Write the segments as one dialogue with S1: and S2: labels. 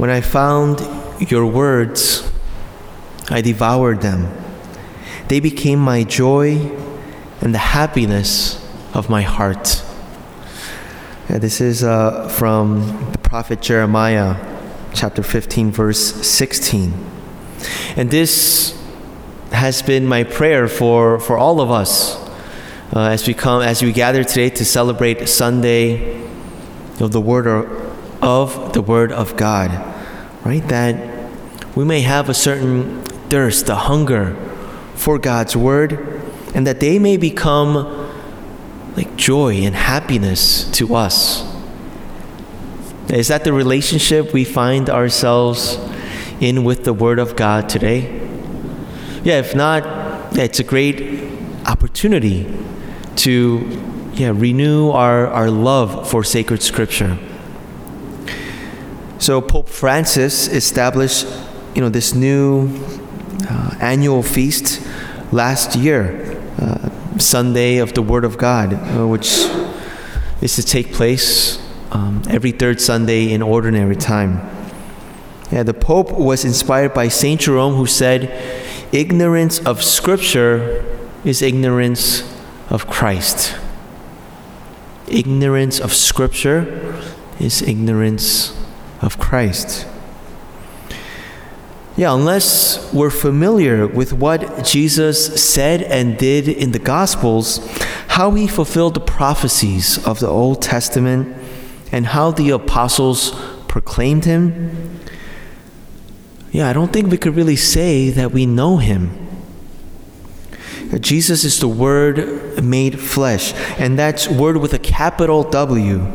S1: When I found your words, I devoured them. They became my joy and the happiness of my heart. Yeah, this is uh, from the prophet Jeremiah, chapter 15, verse 16. And this has been my prayer for, for all of us uh, as we come as we gather today to celebrate Sunday of the word of the word of God, right? That we may have a certain thirst, a hunger for God's word, and that they may become like joy and happiness to us. Is that the relationship we find ourselves in with the Word of God today? Yeah, if not, yeah, it's a great opportunity to yeah, renew our, our love for sacred scripture. So Pope Francis established you know, this new uh, annual feast last year, uh, Sunday of the Word of God, uh, which is to take place um, every third Sunday in ordinary time. Yeah, the Pope was inspired by Saint Jerome, who said, Ignorance of Scripture is ignorance of Christ. Ignorance of Scripture is ignorance of Christ. Yeah, unless we're familiar with what Jesus said and did in the Gospels, how he fulfilled the prophecies of the Old Testament, and how the apostles proclaimed him, yeah, I don't think we could really say that we know him. Jesus is the Word made flesh, and that's Word with a capital W.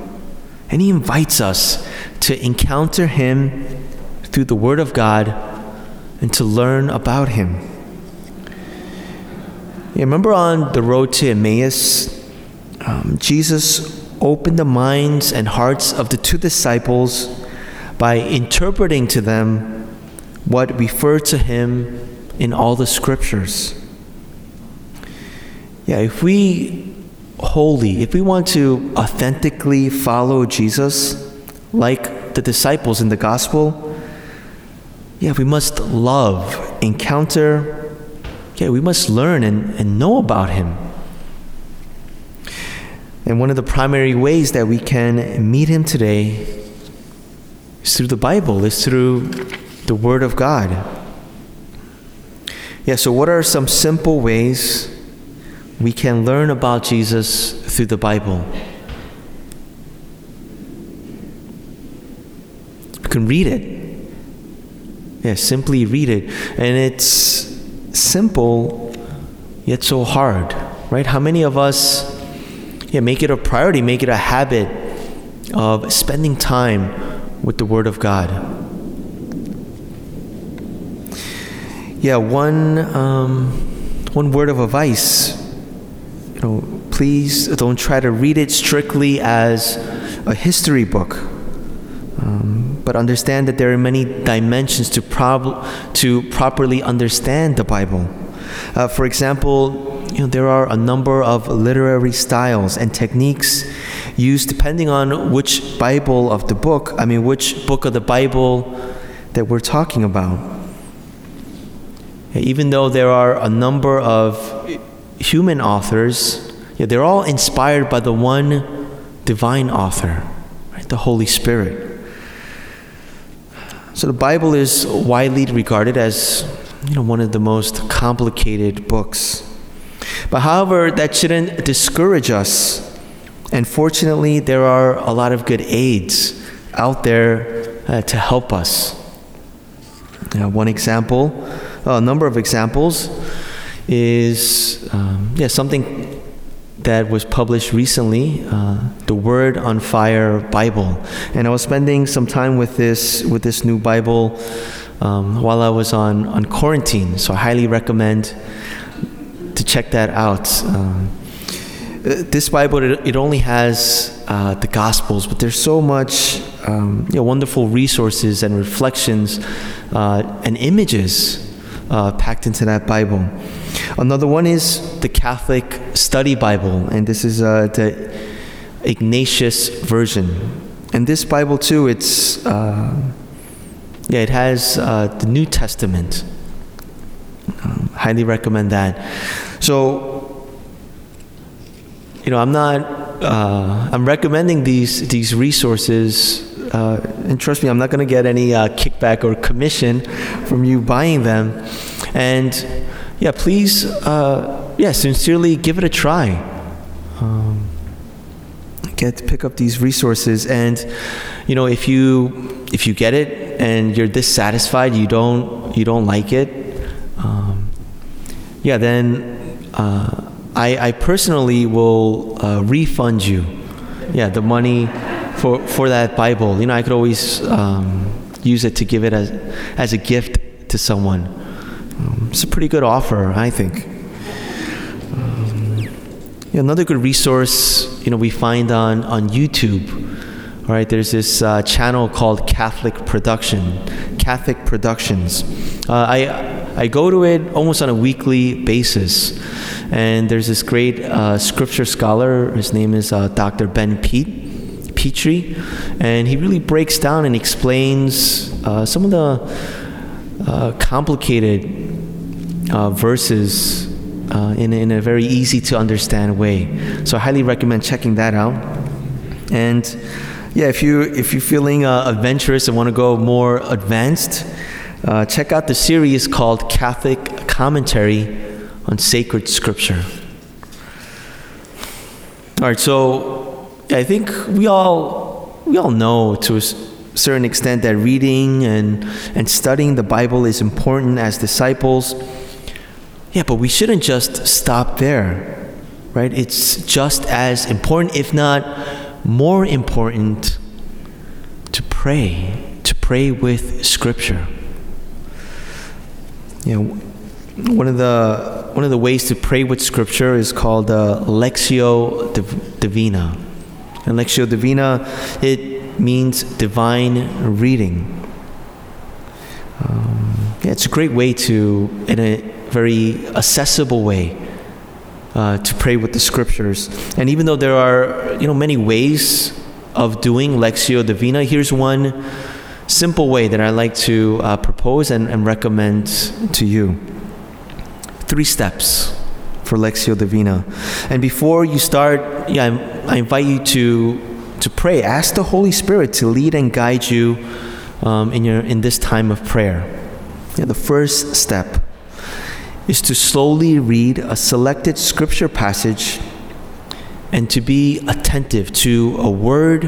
S1: And He invites us to encounter Him through the Word of God and to learn about him. Yeah, remember on the road to Emmaus, um, Jesus opened the minds and hearts of the two disciples by interpreting to them what referred to him in all the scriptures. Yeah, if we wholly, if we want to authentically follow Jesus, like the disciples in the gospel, yeah, we must love, encounter, yeah, we must learn and, and know about Him. And one of the primary ways that we can meet Him today is through the Bible, is through the Word of God. Yeah, so what are some simple ways we can learn about Jesus through the Bible? Can read it. Yeah, simply read it. And it's simple, yet so hard, right? How many of us yeah, make it a priority, make it a habit of spending time with the Word of God? Yeah, one, um, one word of advice. You know, please don't try to read it strictly as a history book um, but understand that there are many dimensions to, prob- to properly understand the Bible. Uh, for example, you know, there are a number of literary styles and techniques used depending on which Bible of the book, I mean, which book of the Bible that we're talking about. Even though there are a number of human authors, they're all inspired by the one divine author, right? the Holy Spirit. So the Bible is widely regarded as you know, one of the most complicated books. But however, that shouldn't discourage us. And fortunately, there are a lot of good aids out there uh, to help us. Know, one example, a number of examples, is um, yeah, something that was published recently, uh, the Word on Fire Bible, and I was spending some time with this with this new Bible um, while I was on on quarantine. So I highly recommend to check that out. Um, this Bible it, it only has uh, the Gospels, but there's so much um, you know, wonderful resources and reflections uh, and images uh, packed into that Bible. Another one is the Catholic Study Bible, and this is uh, the Ignatius version. And this Bible too, it's uh, yeah, it has uh, the New Testament. Um, highly recommend that. So, you know, I'm not. Uh, I'm recommending these these resources, uh, and trust me, I'm not going to get any uh, kickback or commission from you buying them. And yeah, please, uh, yeah, sincerely give it a try. Um, get to pick up these resources, and you know, if you if you get it and you're dissatisfied, you don't you don't like it, um, yeah, then uh, I, I personally will uh, refund you, yeah, the money for for that Bible. You know, I could always um, use it to give it as as a gift to someone. Um, it's a pretty good offer, I think. Um, another good resource, you know, we find on on YouTube. All right, there's this uh, channel called Catholic Production, Catholic Productions. Uh, I I go to it almost on a weekly basis, and there's this great uh, scripture scholar. His name is uh, Dr. Ben Pete Pitre, and he really breaks down and explains uh, some of the uh, complicated verses in in a very easy to understand way. So I highly recommend checking that out, and yeah, if you if you're feeling uh, adventurous and want to go more advanced, uh, check out the series called Catholic Commentary on Sacred Scripture. All right, so I think we all we all know to a certain extent that reading and and studying the Bible is important as disciples. Yeah, but we shouldn't just stop there, right? It's just as important, if not more important to pray, to pray with Scripture. You know, one of the one of the ways to pray with Scripture is called uh, Lectio Divina. And Lectio Divina, it means divine reading. Um, yeah, it's a great way to, in a very accessible way, uh, to pray with the scriptures. And even though there are, you know, many ways of doing Lectio Divina, here's one simple way that I like to uh, propose and, and recommend to you. Three steps for Lectio Divina. And before you start, yeah, I, invite you to, to pray. Ask the Holy Spirit to lead and guide you um, in, your, in this time of prayer. Yeah, the first step is to slowly read a selected scripture passage and to be attentive to a word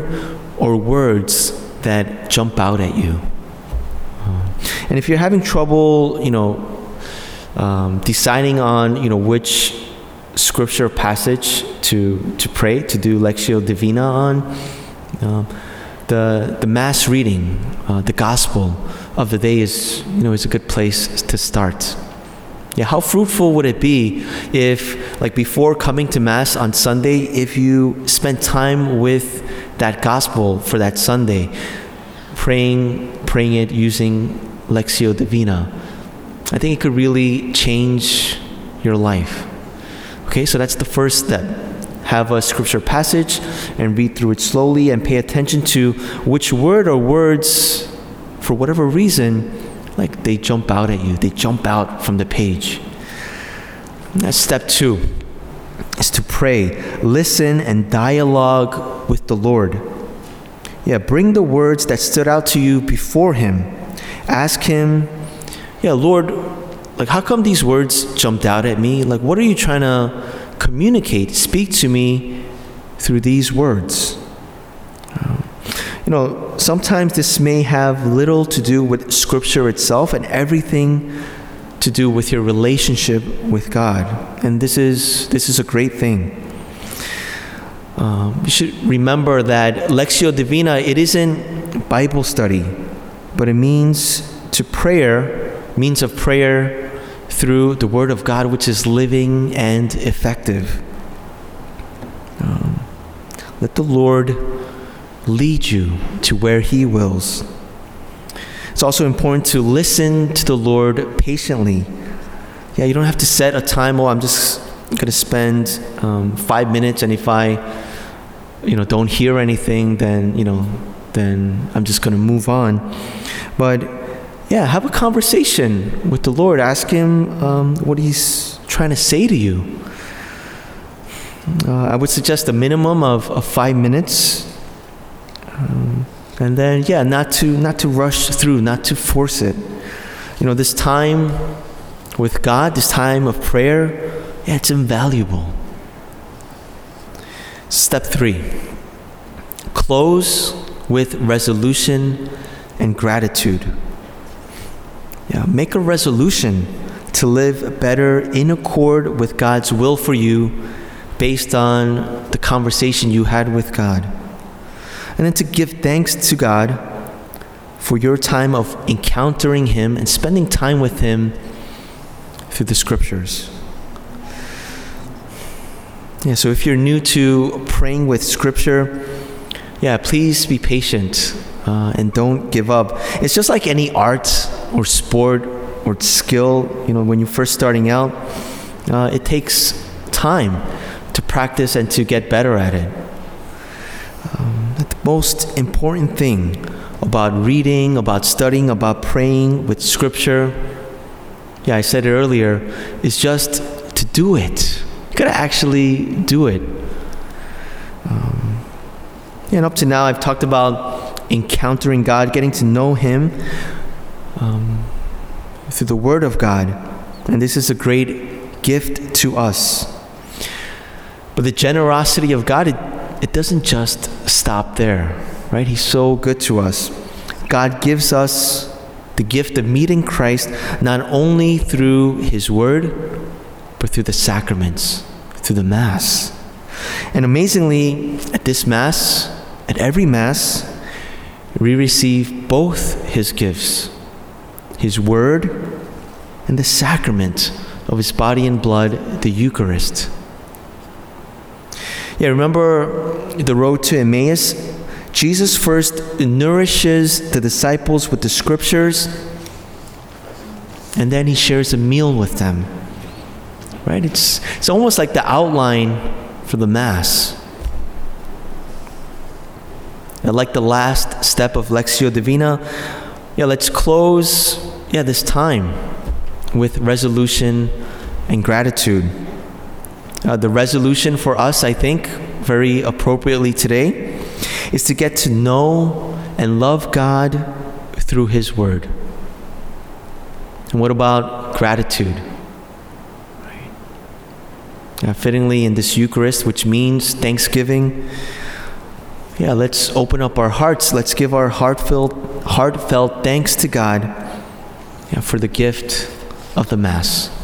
S1: or words that jump out at you. And if you're having trouble, you know, um, deciding on, you know, which scripture passage to, to pray, to do Lectio Divina on, uh, the, the Mass reading, uh, the Gospel of the day is, you know, is a good place to start. Yeah, how fruitful would it be if, like before coming to Mass on Sunday, if you spent time with that gospel for that Sunday, praying, praying it using Lectio Divina? I think it could really change your life. Okay, so that's the first step. Have a scripture passage and read through it slowly and pay attention to which word or words, for whatever reason, like they jump out at you, they jump out from the page. That's step two is to pray, listen, and dialogue with the Lord. Yeah, bring the words that stood out to you before Him. Ask Him, yeah, Lord, like, how come these words jumped out at me? Like, what are you trying to communicate? Speak to me through these words. You know, sometimes this may have little to do with Scripture itself and everything to do with your relationship with God. And this is, this is a great thing. Um, you should remember that Lectio Divina, it isn't Bible study, but it means to prayer, means of prayer through the Word of God, which is living and effective. Um, let the Lord lead you to where He wills. It's also important to listen to the Lord patiently. Yeah, you don't have to set a time. Oh, I'm just going to spend um, five minutes, and if I, you know, don't hear anything, then you know, then I'm just going to move on. But yeah, have a conversation with the Lord. Ask Him um, what He's trying to say to you. Uh, I would suggest a minimum of, of five minutes. Um, and then, yeah, not to, not to rush through, not to force it. You know, this time with God, this time of prayer, yeah, it's invaluable. Step three close with resolution and gratitude. Yeah, make a resolution to live better in accord with God's will for you based on the conversation you had with God. And then to give thanks to God for your time of encountering Him and spending time with Him through the scriptures. Yeah, so if you're new to praying with scripture, yeah, please be patient uh, and don't give up. It's just like any art or sport or skill, you know, when you're first starting out, uh, it takes time to practice and to get better at it. Um, the most important thing about reading, about studying, about praying with Scripture, yeah, I said it earlier, is just to do it. You gotta actually do it. Um, and up to now, I've talked about encountering God, getting to know Him um, through the Word of God. And this is a great gift to us. But the generosity of God, it, it doesn't just stop there, right? He's so good to us. God gives us the gift of meeting Christ not only through His Word, but through the sacraments, through the Mass. And amazingly, at this Mass, at every Mass, we receive both His gifts His Word and the sacrament of His body and blood, the Eucharist. Yeah, remember the road to Emmaus? Jesus first nourishes the disciples with the scriptures, and then he shares a meal with them. Right? It's, it's almost like the outline for the Mass. And like the last step of Lectio Divina, yeah, let's close yeah, this time with resolution and gratitude. Uh, the resolution for us, I think, very appropriately today, is to get to know and love God through His Word. And what about gratitude? Right. Uh, fittingly, in this Eucharist, which means thanksgiving, yeah, let's open up our hearts. Let's give our heartfelt, heartfelt thanks to God for the gift of the Mass.